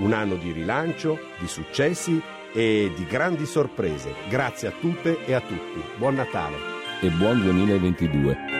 un anno di rilancio, di successi e di grandi sorprese. Grazie a tutte e a tutti. Buon Natale e buon 2022.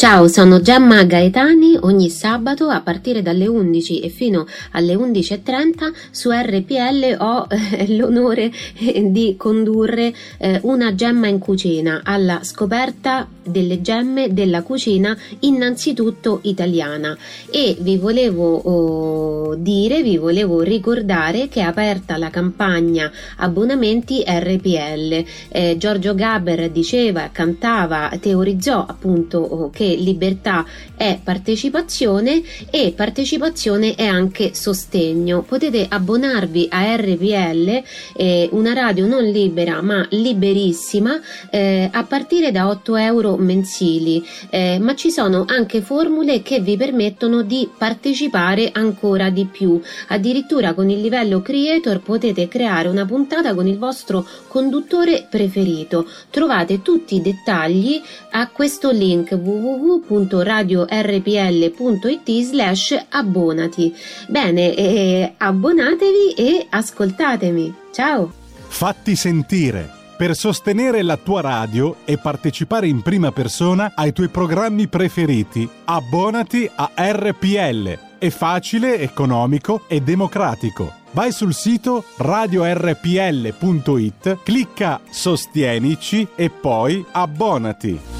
Ciao, sono Gemma Gaetani ogni sabato a partire dalle 11 e fino alle 11.30 su RPL ho eh, l'onore eh, di condurre eh, una gemma in cucina alla scoperta delle gemme della cucina innanzitutto italiana e vi volevo oh, dire, vi volevo ricordare che è aperta la campagna abbonamenti RPL. Eh, Giorgio Gaber diceva, cantava, teorizzò appunto oh, che libertà è partecipazione e partecipazione è anche sostegno. Potete abbonarvi a RPL, eh, una radio non libera ma liberissima, eh, a partire da 8 euro mensili, eh, ma ci sono anche formule che vi permettono di partecipare ancora di più. Addirittura con il livello creator potete creare una puntata con il vostro conduttore preferito. Trovate tutti i dettagli a questo link www.radiorpl.it slash abbonati. Bene, eh, abbonatevi e ascoltatemi. Ciao! Fatti sentire! Per sostenere la tua radio e partecipare in prima persona ai tuoi programmi preferiti, abbonati a RPL. È facile, economico e democratico. Vai sul sito radiorpl.it, clicca Sostienici e poi abbonati.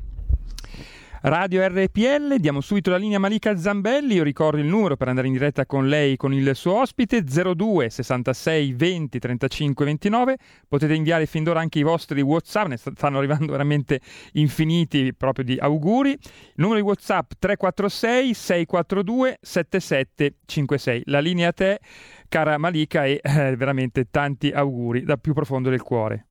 Radio RPL, diamo subito la linea Malika Zambelli, io ricordo il numero per andare in diretta con lei, con il suo ospite, 02 66 20 35 29, potete inviare fin d'ora anche i vostri Whatsapp, ne stanno arrivando veramente infiniti proprio di auguri, il numero di Whatsapp 346 642 7756, la linea a te cara Malika e eh, veramente tanti auguri dal più profondo del cuore.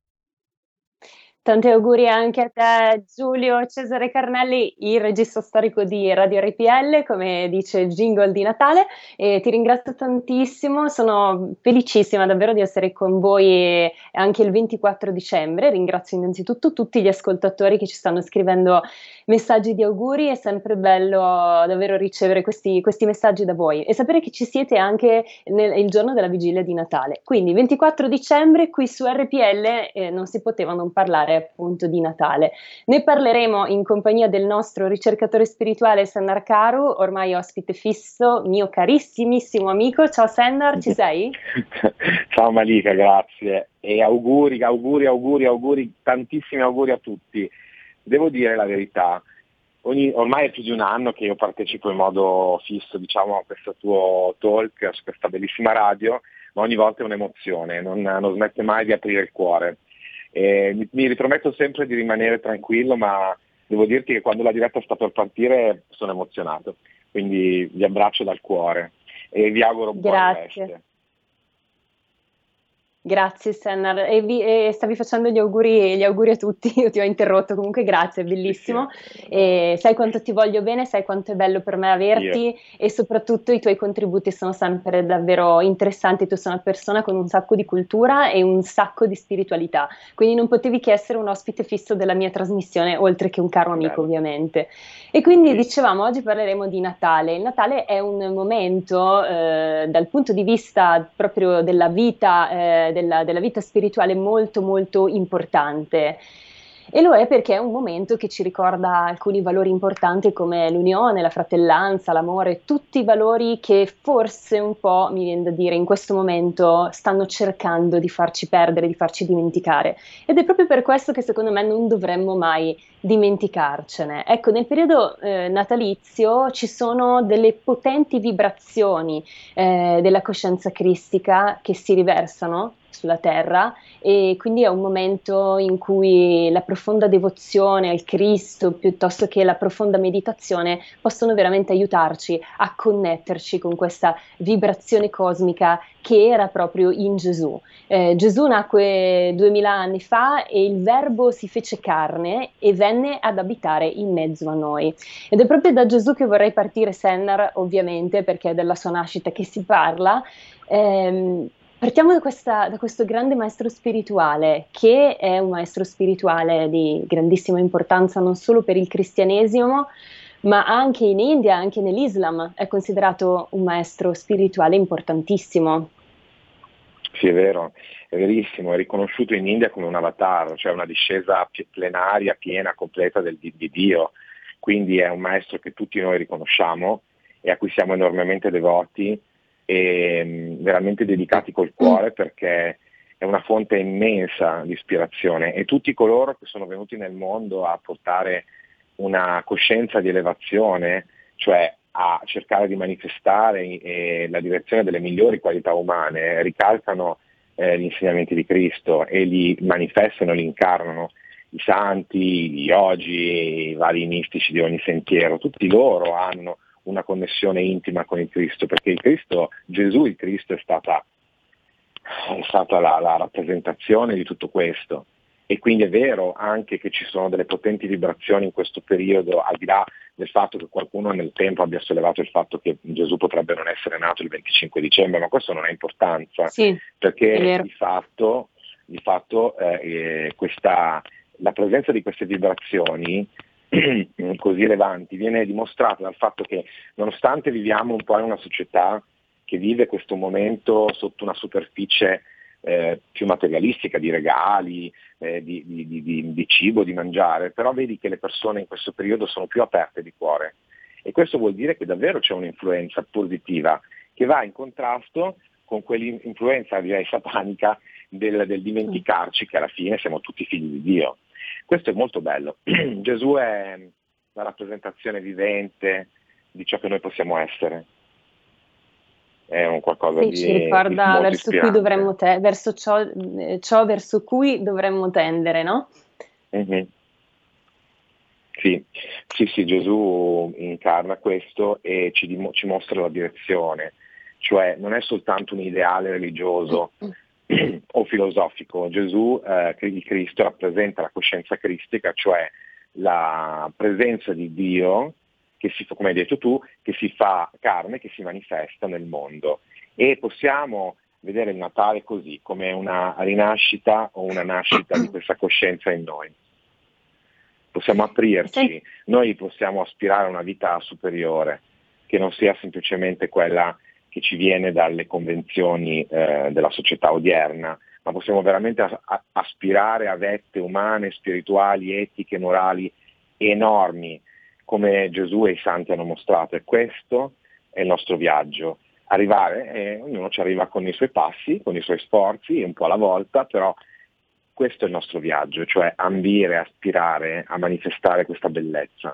Tanti auguri anche a te Giulio Cesare Carnelli, il regista storico di Radio RPL, come dice il jingle di Natale, e ti ringrazio tantissimo, sono felicissima davvero di essere con voi anche il 24 dicembre, ringrazio innanzitutto tutti gli ascoltatori che ci stanno scrivendo messaggi di auguri, è sempre bello davvero ricevere questi, questi messaggi da voi e sapere che ci siete anche nel, il giorno della vigilia di Natale. Quindi 24 dicembre qui su RPL eh, non si poteva non parlare particolare appunto di Natale. Ne parleremo in compagnia del nostro ricercatore spirituale Sennar Karu, ormai ospite fisso, mio carissimissimo amico. Ciao Sennar, ci sei? Ciao Malika, grazie. E auguri, auguri, auguri, auguri, tantissimi auguri a tutti. Devo dire la verità, Ogni, ormai è più di un anno che io partecipo in modo fisso diciamo, a questo tuo talk, su questa bellissima radio, ma ogni volta è un'emozione, non, non smette mai di aprire il cuore. Mi, mi, riprometto sempre di rimanere tranquillo, ma devo dirti che quando la diretta sta per partire sono emozionato, quindi vi abbraccio dal cuore e vi auguro buona feste. Grazie Sennar, e, vi, e, stavi facendo gli auguri, gli auguri, a tutti, io ti ho interrotto, comunque grazie, è bellissimo, e sai quanto ti voglio bene, sai quanto è bello per me averti yeah. e soprattutto i tuoi contributi sono sempre davvero interessanti, tu sei una persona con un sacco di cultura e un sacco di spiritualità, quindi non potevi che essere un ospite fisso della mia trasmissione, oltre che un caro amico bello. ovviamente. E quindi dicevamo, oggi parleremo di Natale, il Natale è un momento eh, dal punto di vista proprio della vita, eh, della, della vita spirituale molto molto importante. E lo è perché è un momento che ci ricorda alcuni valori importanti come l'unione, la fratellanza, l'amore, tutti i valori che forse un po', mi viene da dire, in questo momento stanno cercando di farci perdere, di farci dimenticare. Ed è proprio per questo che secondo me non dovremmo mai dimenticarcene. Ecco, nel periodo eh, natalizio ci sono delle potenti vibrazioni eh, della coscienza cristica che si riversano sulla terra e quindi è un momento in cui la profonda devozione al Cristo piuttosto che la profonda meditazione possono veramente aiutarci a connetterci con questa vibrazione cosmica che era proprio in Gesù. Eh, Gesù nacque duemila anni fa e il Verbo si fece carne e venne ad abitare in mezzo a noi. Ed è proprio da Gesù che vorrei partire, Sennar, ovviamente, perché è della sua nascita che si parla. Eh, Partiamo da, questa, da, questo grande maestro spirituale, che è un maestro spirituale di grandissima importanza non solo per il cristianesimo, ma anche in India, anche nell'Islam, è considerato un maestro spirituale importantissimo. Sì, è vero, è verissimo, è riconosciuto in India come un avatar, cioè una discesa plenaria, piena, completa del, di, di Dio. Quindi è un maestro che tutti noi riconosciamo e a cui siamo enormemente devoti e mm, veramente dedicati col cuore perché è una fonte immensa di ispirazione e tutti coloro che sono venuti nel mondo a portare una coscienza di elevazione, cioè a cercare di manifestare eh, la direzione delle migliori qualità umane, ricalcano eh, gli insegnamenti di Cristo e li manifestano, li incarnano i santi, gli yogi, i vari mistici di ogni sentiero, tutti loro hanno una connessione intima con il Cristo, perché il Cristo, Gesù il Cristo è stata, è stata la, la rappresentazione di tutto questo. E quindi è vero anche che ci sono delle potenti vibrazioni in questo periodo, al di là del fatto che qualcuno nel tempo abbia sollevato il fatto che Gesù potrebbe non essere nato il 25 dicembre, ma questo non ha importanza, sì, perché di fatto, di fatto eh, questa, la presenza di queste vibrazioni così elevanti viene dimostrata dal fatto che nonostante viviamo un po' in una società che vive questo momento sotto una superficie eh, più materialistica di regali, eh, di, di, di, di, cibo, di mangiare, però vedi che le persone in questo periodo sono più aperte di cuore e questo vuol dire che davvero c'è un'influenza positiva che va in contrasto con quell'influenza direi satanica del, del dimenticarci che alla fine siamo tutti figli di Dio. Questo è molto bello. Gesù è la rappresentazione vivente di ciò che noi possiamo essere. È un qualcosa sì, di ci ricorda di verso, cui dovremmo te- verso ciò, eh, ciò, verso cui dovremmo tendere, no? Mm-hmm. Sì. sì, sì, Gesù incarna questo e ci, dim- ci, mostra la direzione, cioè non è soltanto un ideale religioso mm o filosofico. Gesù, eh, il Cristo, rappresenta la coscienza cristica, cioè la presenza di Dio, che si, come hai detto tu, che si fa carne, che si manifesta nel mondo. E possiamo vedere il Natale così, come una rinascita o una nascita di questa coscienza in noi. Possiamo aprirci, noi possiamo aspirare a una vita superiore, che non sia semplicemente quella che ci viene dalle convenzioni eh, della società odierna, ma possiamo veramente a- aspirare a vette umane, spirituali, etiche, morali enormi, come Gesù e i santi hanno mostrato. E questo è il nostro viaggio. Arrivare, e ognuno ci arriva con i suoi passi, con i suoi sforzi, un po' alla volta, però questo è il nostro viaggio, cioè ambire, aspirare a manifestare questa bellezza.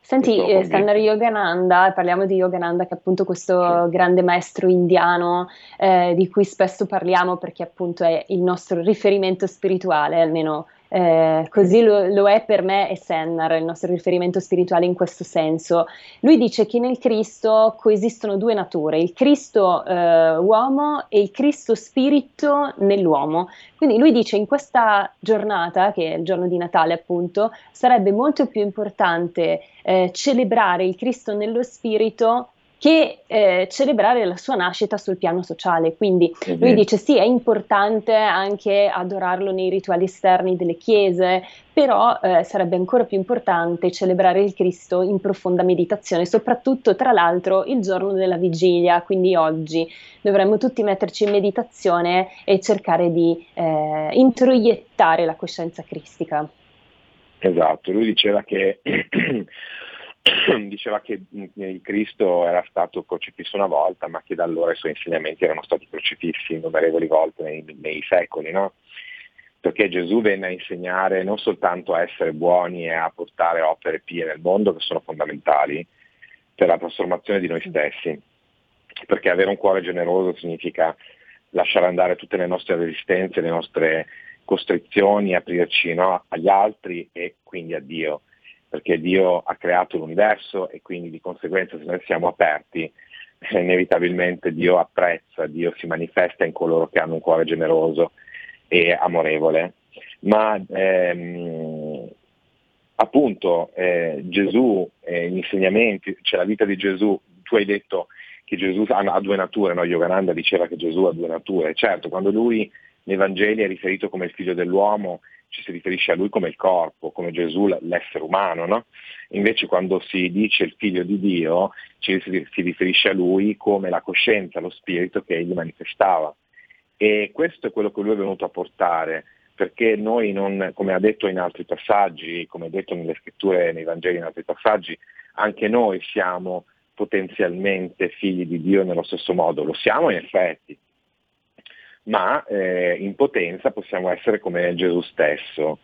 Senti, eh, Stannar Yogananda, parliamo di Yogananda che è appunto questo grande maestro indiano eh, di cui spesso parliamo perché appunto è il nostro riferimento spirituale, almeno eh, così lo, lo, è per me e Sennar, il nostro riferimento spirituale in questo senso. Lui dice che nel Cristo coesistono due nature, il Cristo eh, uomo e il Cristo spirito nell'uomo. Quindi lui dice in questa giornata, che è il giorno di Natale appunto, sarebbe molto più importante eh, celebrare il Cristo nello spirito che eh, celebrare la sua nascita sul piano sociale. Quindi lui dice sì, è importante anche adorarlo nei rituali esterni delle chiese, però eh, sarebbe ancora più importante celebrare il Cristo in profonda meditazione, soprattutto tra l'altro il giorno della vigilia, quindi oggi dovremmo tutti metterci in meditazione e cercare di eh, introiettare la coscienza cristica. Esatto, lui diceva che diceva che il Cristo era stato crocifisso una volta, ma che da allora i suoi insegnamenti erano stati crocifissi innumerevoli volte nei, nei secoli, no? Perché Gesù venne a insegnare non soltanto a essere buoni e a portare opere pie nel mondo, che sono fondamentali per la trasformazione di noi stessi, perché avere un cuore generoso significa lasciare andare tutte le nostre resistenze, le nostre costrizioni, aprirci no? agli altri e quindi a Dio perché Dio ha creato l'universo e quindi di conseguenza se noi siamo aperti, eh, inevitabilmente Dio apprezza, Dio si manifesta in coloro che hanno un cuore generoso e amorevole. Ma ehm, appunto eh, Gesù, eh, gli insegnamenti, cioè la vita di Gesù, tu hai detto che Gesù ha, ha due nature, no? Yogananda diceva che Gesù ha due nature, certo quando lui nei Vangeli è riferito come il figlio dell'uomo, ci si riferisce a lui come il corpo, come Gesù l'essere umano, no? Invece quando si dice il figlio di Dio ci si riferisce a lui come la coscienza, lo spirito che egli manifestava. E questo è quello che lui è venuto a portare, perché noi non, come ha detto in altri passaggi, come ha detto nelle scritture, nei Vangeli, in altri passaggi, anche noi siamo potenzialmente figli di Dio nello stesso modo, lo siamo in effetti, ma eh, in potenza possiamo essere come Gesù stesso.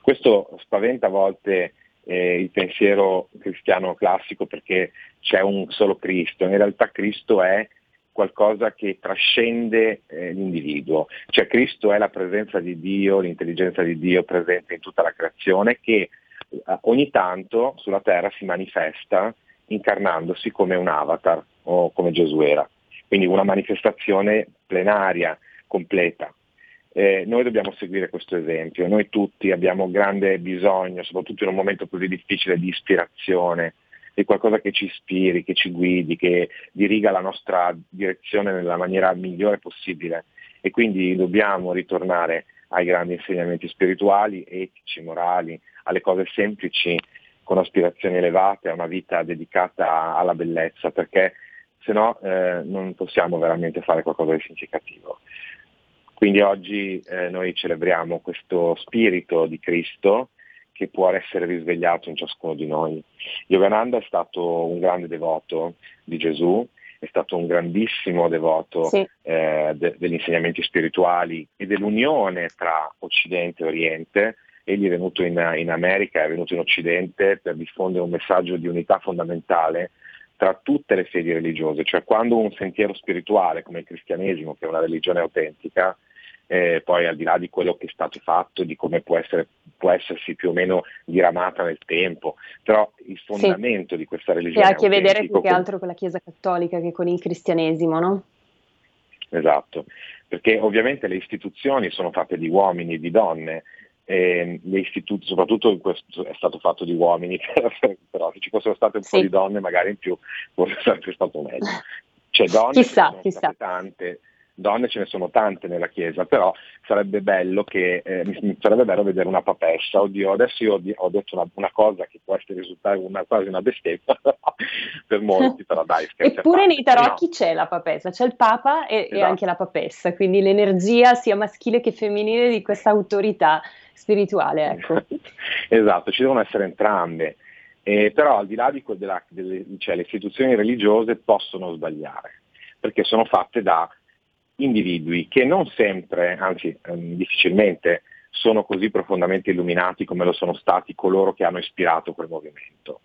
Questo spaventa a volte eh, il pensiero cristiano classico perché c'è un solo Cristo, in realtà Cristo è qualcosa che trascende eh, l'individuo, cioè Cristo è la presenza di Dio, l'intelligenza di Dio presente in tutta la creazione che eh, ogni tanto sulla terra si manifesta incarnandosi come un avatar o come Gesù era. Quindi una manifestazione plenaria completa. Eh, noi dobbiamo seguire questo esempio, noi tutti abbiamo grande bisogno, soprattutto in un momento così difficile, di ispirazione, di qualcosa che ci ispiri, che ci guidi, che diriga la nostra direzione nella maniera migliore possibile e quindi dobbiamo ritornare ai grandi insegnamenti spirituali, etici, morali, alle cose semplici, con aspirazioni elevate, a una vita dedicata alla bellezza, perché se no eh, non possiamo veramente fare qualcosa di significativo. Quindi oggi eh, noi celebriamo questo spirito di Cristo che può essere risvegliato in ciascuno di noi. Yogananda è stato un grande devoto di Gesù, è stato un grandissimo devoto sì. eh, de- degli insegnamenti spirituali e dell'unione tra Occidente e Oriente. Egli è venuto in, in America, è venuto in Occidente per diffondere un messaggio di unità fondamentale tra tutte le fedi religiose, cioè quando un sentiero spirituale come il cristianesimo, che è una religione autentica, eh, poi al di là di quello che è stato fatto, di come può, essere, può essersi più o meno diramata nel tempo, però il fondamento sì. di questa religione... Che ha a che vedere più che altro con la Chiesa Cattolica che con il cristianesimo, no? Esatto, perché ovviamente le istituzioni sono fatte di uomini e di donne, e le istituti, soprattutto questo è stato fatto di uomini, però se ci fossero state un sì. po' di donne magari in più forse sarebbe stato meglio. C'è donne chissà, che chissà. tante, donne ce ne sono tante nella Chiesa, però sarebbe bello, che, eh, sarebbe bello vedere una papessa. Oddio, adesso io ho detto una, una cosa che può essere risultare una, quasi una bestemmia per molti, però dai, Eppure nei tarocchi no. c'è la papessa, c'è il Papa e, esatto. e anche la papessa, quindi l'energia sia maschile che femminile di questa autorità spirituale. Ecco. esatto, ci devono essere entrambe. Eh, però al di là di della, delle, cioè, le istituzioni religiose possono sbagliare, perché sono fatte da individui che non sempre, anzi ehm, difficilmente, sono così profondamente illuminati come lo sono stati coloro che hanno ispirato quel movimento.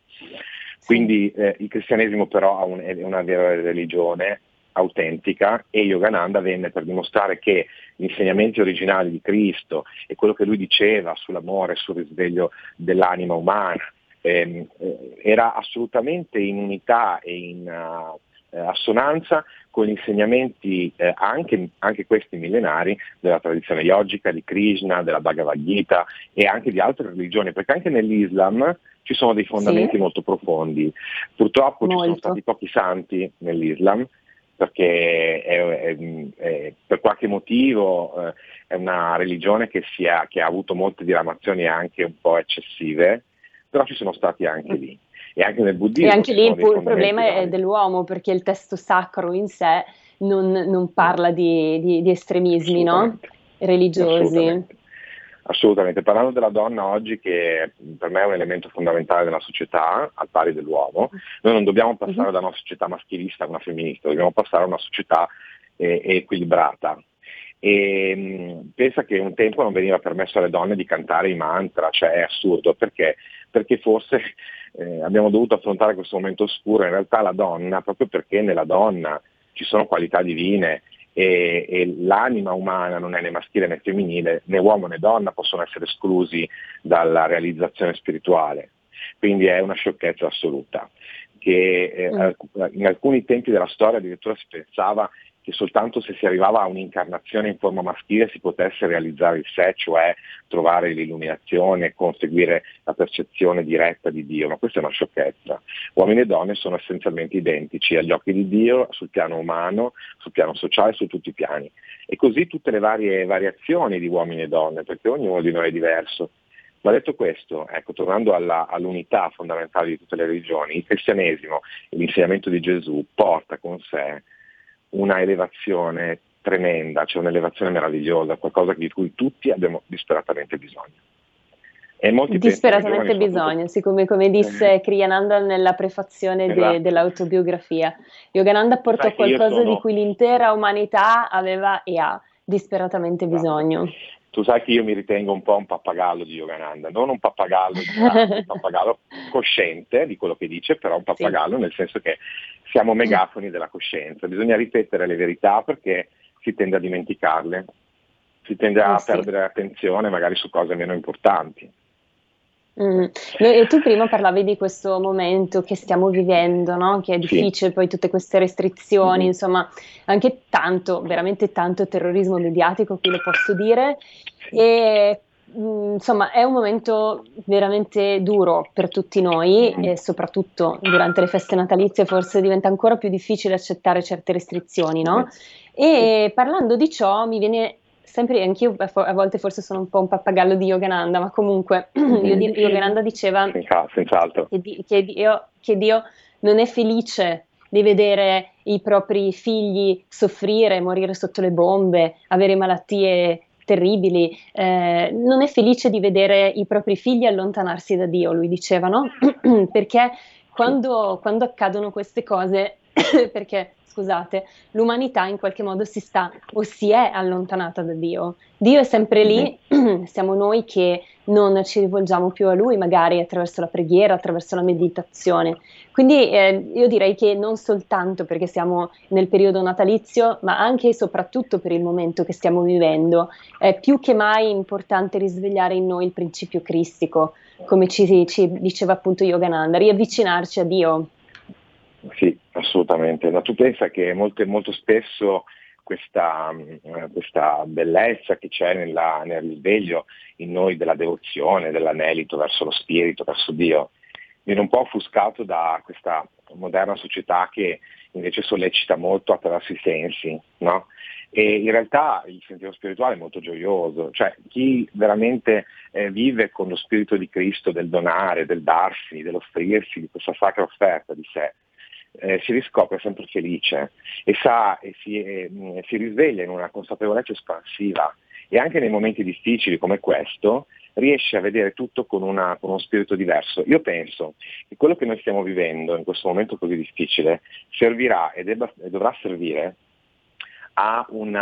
Quindi eh, il cristianesimo però un, è una vera religione autentica e Yogananda venne per dimostrare che gli insegnamenti originali di Cristo e quello che lui diceva sull'amore, sul risveglio dell'anima umana, ehm, eh, era assolutamente in unità e in uh, assonanza con gli insegnamenti eh, anche, anche, questi millenari della tradizione yogica, di Krishna, della Bhagavad Gita e anche di altre religioni, perché anche nell'Islam ci sono dei fondamenti sì. molto profondi. Purtroppo molto. ci sono stati pochi santi nell'Islam perché è, è, è, per qualche motivo eh, è una religione che, ha, che ha avuto molte diramazioni anche un po' eccessive, però ci sono stati anche lì. E anche nel buddismo. E anche lì il, il problema è dell'uomo, perché il testo sacro in sé non, non parla di, di, di estremismi no? religiosi. Assolutamente. Assolutamente, parlando della donna oggi che per me è un elemento fondamentale della società, al pari dell'uomo, noi non dobbiamo passare uh-huh. da una società maschilista a una femminista, dobbiamo passare a una società eh, equilibrata. E, mh, pensa che un tempo non veniva permesso alle donne di cantare i mantra, cioè è assurdo, perché? Perché forse eh, abbiamo dovuto affrontare questo momento oscuro, in realtà la donna, proprio perché nella donna ci sono qualità divine e, e, l'anima umana non è né maschile né femminile, né uomo né donna possono essere esclusi dalla realizzazione spirituale. Quindi è una sciocchezza assoluta. Che, eh, mm. in alcuni tempi della storia addirittura si pensava che soltanto se si arrivava a un'incarnazione in forma maschile si potesse realizzare il sé, cioè trovare l'illuminazione, conseguire la percezione diretta di Dio, ma questa è una sciocchezza. Uomini e donne sono essenzialmente identici agli occhi di Dio, sul piano umano, sul piano sociale, su tutti i piani. E così tutte le varie variazioni di uomini e donne, perché ognuno di noi è diverso. Ma detto questo, ecco, tornando alla, all'unità fondamentale di tutte le religioni, il cristianesimo e l'insegnamento di Gesù porta con sé una elevazione tremenda, cioè un'elevazione meravigliosa, qualcosa di cui tutti abbiamo disperatamente bisogno. E molti disperatamente bisogno, sì, come, disse eh. Kriyananda nella prefazione esatto. de, dell'autobiografia. Yogananda portò qualcosa sono... di cui l'intera umanità aveva e ha disperatamente esatto. bisogno. Tu sai che io mi ritengo un po' un pappagallo di Yogananda, non un pappagallo, un pappagallo cosciente di quello che dice, però un pappagallo sì. nel senso che siamo megafoni della coscienza, bisogna ripetere le verità perché si tende a dimenticarle, si tende a oh, perdere attenzione magari su cose meno importanti. Mm. E tu prima parlavi di questo momento che stiamo vivendo, no? che è difficile, sì. poi tutte queste restrizioni, mm-hmm. insomma, anche tanto, veramente tanto terrorismo mediatico, qui lo posso dire, e mm, insomma è un momento veramente duro per tutti noi mm-hmm. e soprattutto durante le feste natalizie forse diventa ancora più difficile accettare certe restrizioni, no? E parlando di ciò mi viene sempre anch'io a volte forse sono un po' un pappagallo di Yogananda, ma comunque Yogananda diceva Senz'altro. Che, che, Dio, che Dio non è felice di vedere i propri figli soffrire, morire sotto le bombe, avere malattie terribili, eh, non è felice di vedere i propri figli allontanarsi da Dio, lui diceva, no? perché quando, quando accadono queste cose, perché scusate, l'umanità in qualche modo si sta o si è allontanata da Dio. Dio è sempre lì, mm-hmm. siamo noi che non ci rivolgiamo più a Lui, magari attraverso la preghiera, attraverso la meditazione. Quindi eh, io direi che non soltanto perché siamo nel periodo natalizio, ma anche e soprattutto per il momento che stiamo vivendo, è più che mai importante risvegliare in noi il principio cristico, come ci, ci diceva appunto Yogananda, riavvicinarci a Dio. Sì, assolutamente. Ma tu pensa che molto, molto spesso questa, eh, questa, bellezza che c'è nella, nel risveglio in noi della devozione, dell'anelito verso lo spirito, verso Dio, viene un po' offuscato da questa moderna società che invece sollecita molto attraverso i sensi, no? E in realtà il sentiero spirituale è molto gioioso, cioè chi veramente eh, vive con lo spirito di Cristo, del donare, del darsi, dell'offrirsi, di questa sacra offerta di sé, eh, si riscopre sempre felice e sa e si, eh, si risveglia in una consapevolezza espansiva e anche nei momenti difficili come questo riesce a vedere tutto con, una, con, uno spirito diverso. Io penso che quello che noi stiamo vivendo in questo momento così difficile servirà e, debba, e dovrà servire a un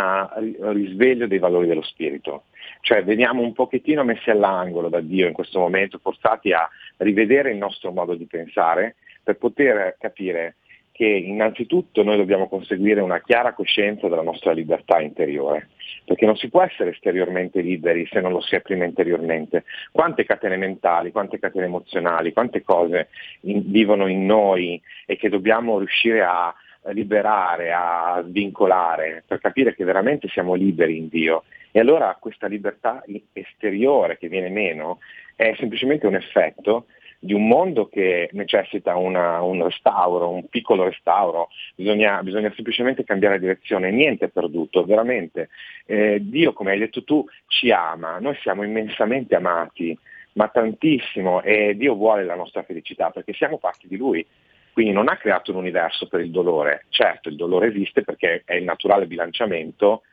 risveglio dei valori dello spirito. Cioè veniamo un pochettino messi all'angolo da Dio in questo momento, forzati a rivedere il nostro modo di pensare per poter capire che innanzitutto noi dobbiamo conseguire una chiara coscienza della nostra libertà interiore, perché non si può essere esteriormente liberi se non lo si è prima interiormente. Quante catene mentali, quante catene emozionali, quante cose in, vivono in noi e che dobbiamo riuscire a liberare, a svincolare, per capire che veramente siamo liberi in Dio. E allora questa libertà esteriore che viene meno è semplicemente un effetto di un mondo che necessita una, un restauro, un piccolo restauro, bisogna, bisogna, semplicemente cambiare direzione, niente è perduto, veramente. Eh, Dio, come hai detto tu, ci ama, noi siamo immensamente amati, ma tantissimo e Dio vuole la nostra felicità perché siamo fatti di Lui. Quindi non ha creato un universo per il dolore, certo il dolore esiste perché è il naturale bilanciamento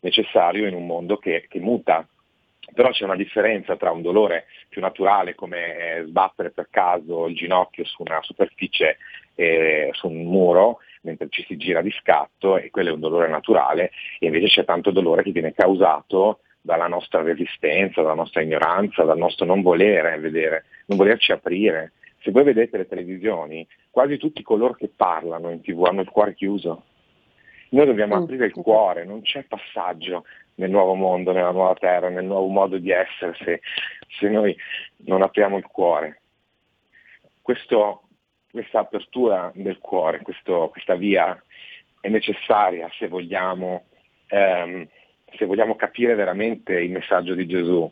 necessario in un mondo che, che muta, però c'è una differenza tra un dolore più naturale come sbattere per caso il ginocchio su una superficie, eh, su un muro, mentre ci si gira di scatto e quello è un dolore naturale e invece c'è tanto dolore che viene causato dalla nostra resistenza, dalla nostra ignoranza, dal nostro non volere vedere, non volerci aprire. Se voi vedete le televisioni, quasi tutti coloro che parlano in tv hanno il cuore chiuso. Noi dobbiamo mm. aprire il cuore, non c'è passaggio nel nuovo mondo, nella nuova terra, nel nuovo modo di essere se, se noi non apriamo il cuore. Questo, questa apertura del cuore, questo, questa via è necessaria se vogliamo, ehm, se vogliamo capire veramente il messaggio di Gesù,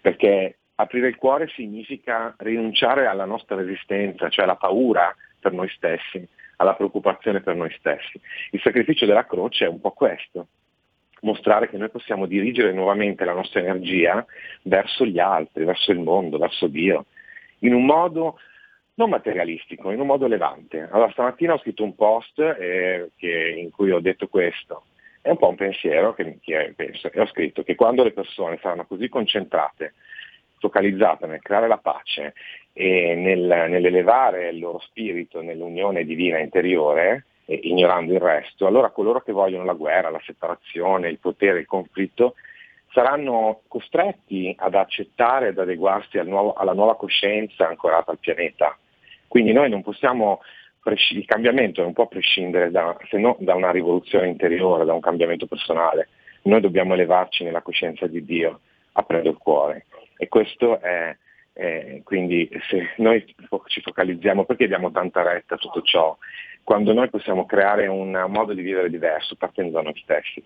perché aprire il cuore significa rinunciare alla nostra resistenza, cioè alla paura per noi stessi, alla preoccupazione per noi stessi. Il sacrificio della croce è un po' questo, mostrare che noi possiamo dirigere nuovamente la nostra energia verso gli altri, verso il mondo, verso Dio, in un modo non materialistico, in un modo levante. Allora stamattina ho scritto un post eh, che, in cui ho detto questo, è un po' un pensiero che, che penso, e ho scritto che quando le persone saranno così concentrate, focalizzate nel creare la pace e nel, nell'elevare il loro spirito nell'unione divina interiore, eh, ignorando il resto, allora coloro che vogliono la guerra, la separazione, il potere, il conflitto, saranno costretti ad accettare ed adeguarsi al nuovo, alla nuova coscienza ancorata al pianeta. Quindi noi non possiamo, il cambiamento non può prescindere da, se no da una rivoluzione interiore, da un cambiamento personale. Noi dobbiamo elevarci nella coscienza di Dio, aprendo il cuore. E questo è, è quindi se noi ci focalizziamo, perché diamo tanta retta a tutto ciò? quando noi possiamo creare un modo di vivere diverso partendo da noi stessi.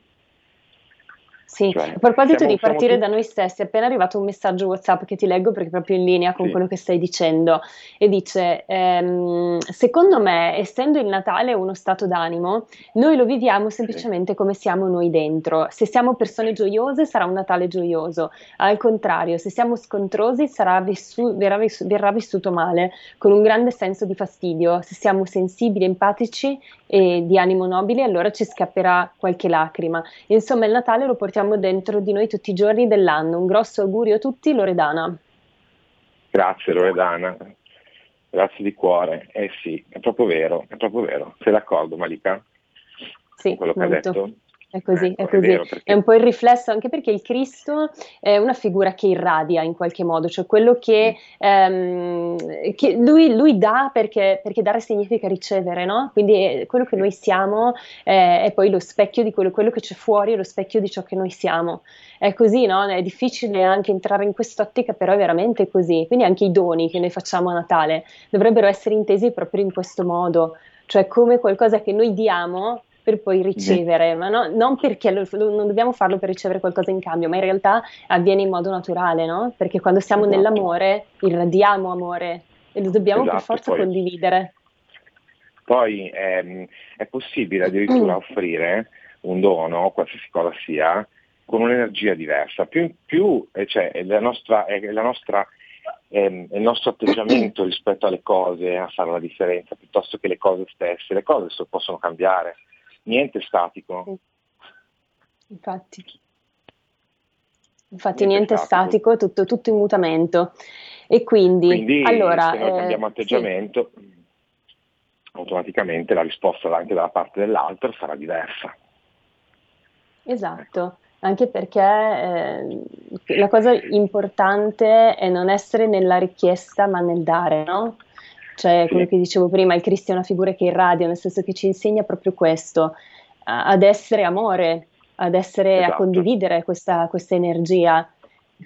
Sì, cioè, a proposito siamo, di partire da noi stessi, è appena arrivato un messaggio WhatsApp che ti leggo perché è proprio in linea con sì. quello che stai dicendo e dice, ehm, secondo me, essendo il Natale uno stato d'animo, noi lo viviamo semplicemente come siamo noi dentro. Se siamo persone gioiose sarà un Natale gioioso, al contrario, se siamo scontrosi vissu- verrà, vissu- verrà vissuto male, con un grande senso di fastidio. Se siamo sensibili, empatici e di animo nobile, allora ci scapperà qualche lacrima. Insomma, il Natale lo portiamo portiamo dentro di noi tutti i giorni dell'anno. Un grosso augurio a tutti, Loredana. Grazie Loredana, grazie di cuore. Eh sì, è proprio vero, è proprio vero. Sei d'accordo Malika? Sì, con quello molto. che hai detto? È così, ecco, è così. È, vero, perché... è, un po' il riflesso, anche perché il Cristo è una figura che irradia in qualche modo, cioè quello che, ehm, che lui, lui, dà perché, perché, dare significa ricevere, no? Quindi quello che noi siamo eh, è poi lo specchio di quello, quello, che c'è fuori, è lo specchio di ciò che noi siamo. È così, no? È difficile anche entrare in quest'ottica, però è veramente così. Quindi anche i doni che noi facciamo a Natale dovrebbero essere intesi proprio in questo modo, cioè come qualcosa che noi diamo per poi ricevere, ma no, non perché lo, non dobbiamo farlo per ricevere qualcosa in cambio, ma in realtà avviene in modo naturale, no? Perché quando siamo esatto. nell'amore irradiamo amore e lo dobbiamo esatto, per forza poi, condividere. Poi ehm, è possibile addirittura offrire un dono, qualsiasi cosa sia, con un'energia diversa. Più, più eh, cioè, è la nostra, è la nostra ehm, il nostro atteggiamento rispetto alle cose a fare la differenza, piuttosto che le cose stesse. Le cose possono cambiare, niente statico. Infatti. Infatti niente, niente è statico, tutto, tutto, in mutamento. E quindi, quindi allora, se noi cambiamo eh, atteggiamento, sì. automaticamente la risposta anche dalla parte dell'altro sarà diversa. Esatto anche perché eh, la cosa importante è non essere nella richiesta ma nel dare, no? Cioè, quello che dicevo prima, il Cristo è una figura che irradia, nel senso che ci insegna proprio questo, ad essere amore, ad essere, esatto. a condividere questa, questa energia.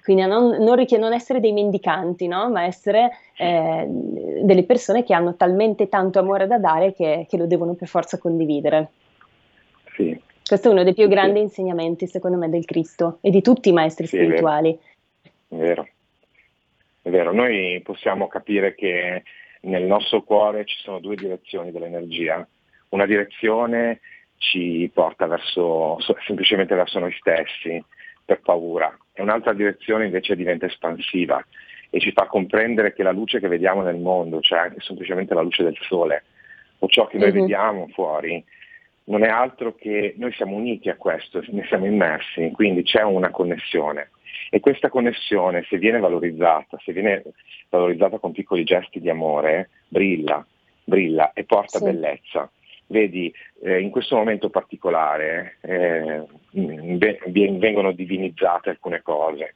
Quindi a non, non, richied- non, essere dei mendicanti, no? ma essere eh, delle persone che hanno talmente tanto amore da dare che, che lo devono per forza condividere. Sì, questo è uno dei più grandi insegnamenti, secondo me, del Cristo e di tutti i maestri sì, spirituali. È vero. è vero. Noi possiamo capire che nel nostro cuore ci sono due direzioni dell'energia. Una direzione ci porta verso, semplicemente verso noi stessi, per paura, e un'altra direzione invece diventa espansiva e ci fa comprendere che la luce che vediamo nel mondo, cioè anche semplicemente la luce del sole, o ciò che noi mm-hmm. vediamo fuori, non è altro che noi siamo uniti a questo, ne siamo immersi, quindi c'è una connessione. E questa connessione, se viene valorizzata, se viene valorizzata con piccoli gesti di amore, brilla, brilla e porta sì. bellezza. Vedi, eh, in questo momento particolare eh, vengono divinizzate alcune cose.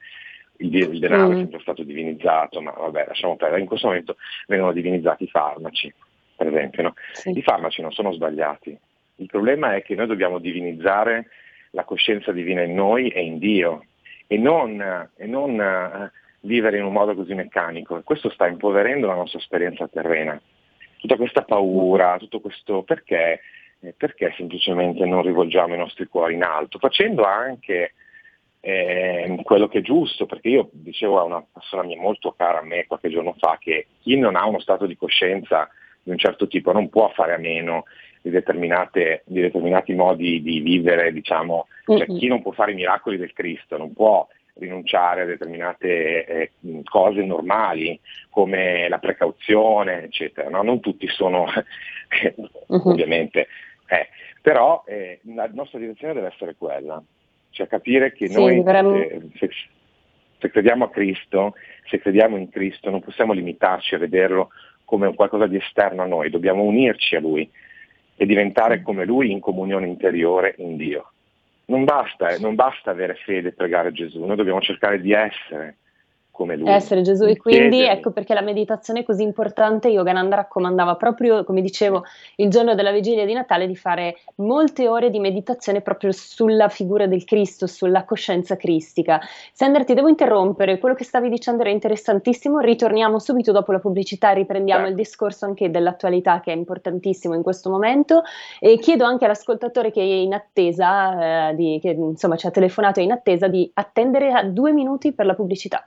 Il, il denaro mm. è sempre stato divinizzato, ma vabbè, lasciamo perdere. In questo momento vengono divinizzati i farmaci, per esempio. No? Sì. I farmaci non sono sbagliati, il problema è che noi dobbiamo divinizzare la coscienza divina in noi e in Dio e non, e non uh, vivere in un modo così meccanico. Questo sta impoverendo la nostra esperienza terrena. Tutta questa paura, tutto questo perché, eh, perché semplicemente non rivolgiamo i nostri cuori in alto, facendo anche eh, quello che è giusto, perché io dicevo a una persona mia molto cara a me qualche giorno fa che chi non ha uno stato di coscienza di un certo tipo non può fare a meno di, di determinati modi di vivere, diciamo, cioè, chi non può fare i miracoli del Cristo, non può rinunciare a determinate eh, cose normali come la precauzione, eccetera. No? Non tutti sono, uh-huh. ovviamente, eh. però eh, la nostra direzione deve essere quella, cioè capire che sì, noi eh, se, se crediamo a Cristo, se crediamo in Cristo, non possiamo limitarci a vederlo come qualcosa di esterno a noi, dobbiamo unirci a Lui, e diventare come lui in comunione interiore in Dio. Non basta, eh, non basta avere fede e pregare Gesù, noi dobbiamo cercare di essere come lui. Essere Gesù e quindi chiedere. ecco perché la meditazione è così importante, Yogananda raccomandava proprio, come dicevo, il giorno della vigilia di Natale di fare molte ore di meditazione proprio sulla figura del Cristo, sulla coscienza cristica. Sandra ti devo interrompere, quello che stavi dicendo era interessantissimo, ritorniamo subito dopo la pubblicità, riprendiamo il discorso anche dell'attualità che è importantissimo in questo momento e chiedo anche all'ascoltatore che è in attesa, eh, di, che insomma ci ha telefonato in attesa di attendere a due minuti per la pubblicità.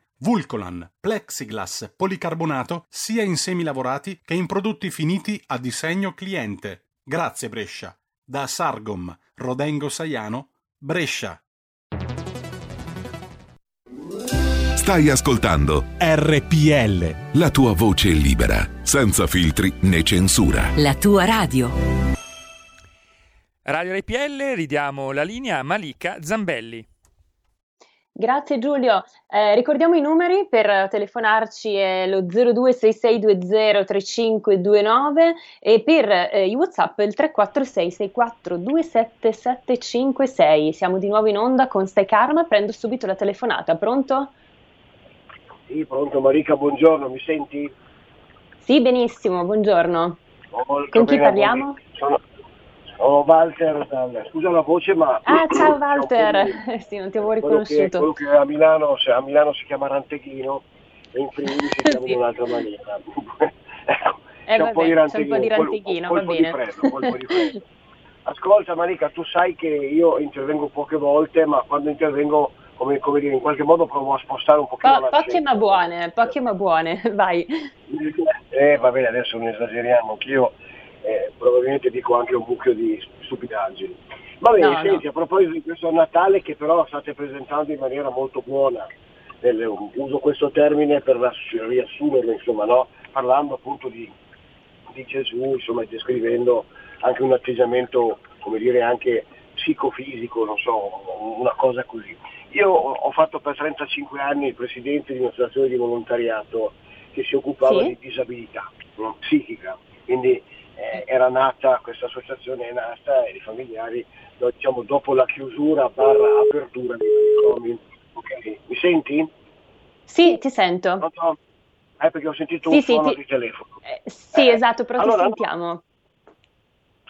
Vulcolan, plexiglass, policarbonato sia in semi lavorati che in prodotti finiti a disegno cliente. Grazie Brescia. Da Sargom, Rodengo Saiano, Brescia. Stai ascoltando RPL. La tua voce libera, senza filtri né censura. La tua radio. Radio RPL, ridiamo la linea a Malika Zambelli. Grazie Giulio. Eh, ricordiamo i numeri per telefonarci è lo 0266203529 e per eh, i WhatsApp il 34664277756. Siamo di nuovo in onda con Stai Karma, prendo subito la telefonata. Pronto? Sì, pronto Marica, buongiorno, mi senti? Sì, benissimo, buongiorno. Molto con chi bene, parliamo? Sono, sono Walter, dal- scusa la voce ma... Ah, ciao Walter. sì, non ti avevo quello che, riconosciuto. quello che a Milano, a Milano si chiama Ranteghino e in Friuli si chiama in un'altra maniera. ecco, Eh, c'è un po' di c'è un po' di Ranteghino, col- Ranteghino, va bene. freddo. Ascolta Marica, tu sai che io intervengo poche volte, ma quando intervengo, come, come dire, in qualche modo provo a spostare un pochino Po- la poche ma buone, poche ma buone, vai. Eh, va bene, adesso non esageriamo, anch'io eh, probabilmente dico anche un mucchio di stupidaggini. Va bene, No, senti, a proposito di questo Natale che però state presentando in maniera molto buona, nel- uso questo termine per riassumerlo, insomma, no? parlando appunto di, di Gesù, insomma, descrivendo anche un atteggiamento, come dire, anche psicofisico, non so, una cosa così. Io ho fatto per 35 anni il presidente di un'associazione di volontariato che si occupava Sì. di disabilità no? psichica, quindi era nata, questa associazione è nata e i familiari, no, diciamo, dopo la chiusura barra apertura dei manicomi. Ok, Mi senti? Sì, ti sento. Pronto? Eh, perché ho sentito Sì, un sì, suono ti- di telefono. Sì, Eh, esatto, però allora, ti sentiamo.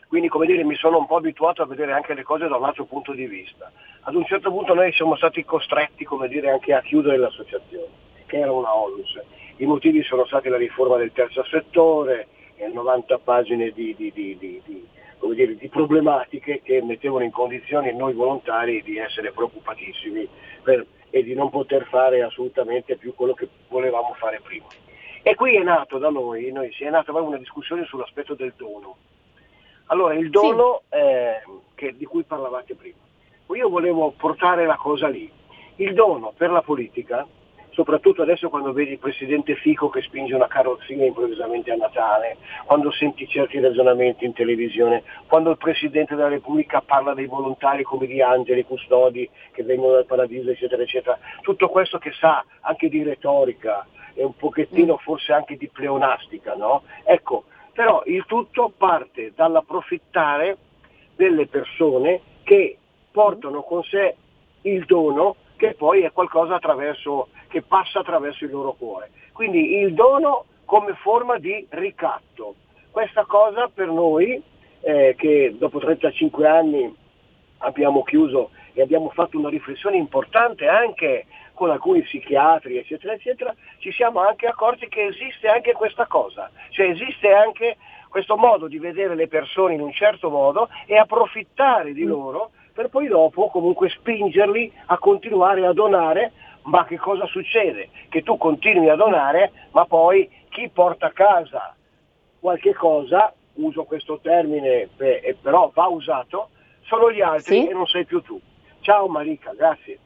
Quindi come dire mi sono un po' abituato a vedere anche le cose da un altro punto di vista. Ad un certo punto noi siamo stati costretti come dire, anche a chiudere l'associazione, che era una onlus. I motivi sono stati la riforma del terzo settore, 90 pagine di, di- di- di- di- come dire, di problematiche che mettevano in condizione noi volontari di essere preoccupatissimi per- e di non poter fare assolutamente più quello che volevamo fare prima. E qui è nato da noi, noi si è nata una discussione sull'aspetto del dono. Allora, il dono eh, che- di cui parlavate prima. Io volevo portare la cosa lì. Il dono per la politica, soprattutto adesso quando vedi il presidente Fico che spinge una carrozzina improvvisamente a Natale, quando senti certi ragionamenti in televisione, quando il presidente della Repubblica parla dei volontari come di angeli, custodi che vengono dal paradiso, eccetera, eccetera. Tutto questo che sa anche di retorica e un pochettino forse anche di pleonastica, no? Ecco, però il tutto parte dall'approfittare delle persone che portano con sé il dono che poi è qualcosa attraverso, che passa attraverso il loro cuore. Quindi il dono come forma di ricatto. Questa cosa per noi, eh, che dopo 35 anni abbiamo chiuso e abbiamo fatto una riflessione importante anche con alcuni psichiatri, eccetera, eccetera, ci siamo anche accorti che esiste anche questa cosa, cioè esiste anche questo modo di vedere le persone in un certo modo e approfittare di loro per poi dopo comunque spingerli a continuare a donare, ma che cosa succede? Che tu continui a donare, ma poi chi porta a casa qualche cosa, uso questo termine, eh, però va usato, sono gli altri Sì. e non sei più tu. Ciao Marica, grazie.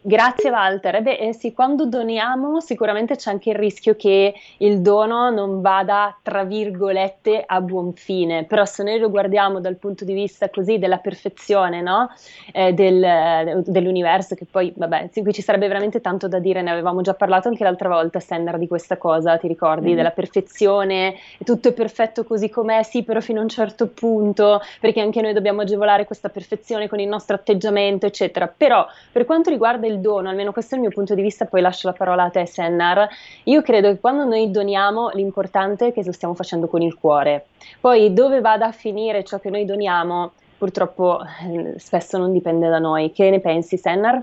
Grazie Walter. Eh beh, eh sì, quando doniamo sicuramente c'è anche il rischio che il dono non vada, tra virgolette, a buon fine, però se noi lo guardiamo dal punto di vista così della perfezione no? Eh, del- eh, dell'universo, che poi, vabbè, qui ci sarebbe veramente tanto da dire, ne avevamo già parlato anche l'altra volta, Sender, di questa cosa, ti ricordi? Mhm. Della perfezione, tutto è perfetto così com'è, sì, però fino a un certo punto, perché anche noi dobbiamo agevolare questa perfezione con il nostro atteggiamento, eccetera. Però per quanto riguarda del dono, almeno questo è il mio punto di vista, poi lascio la parola a te Sennar, io credo che quando noi doniamo l'importante è che lo stiamo facendo con il cuore. Poi dove vada a finire ciò che noi doniamo, purtroppo eh, spesso non dipende da noi. Che ne pensi Sennar?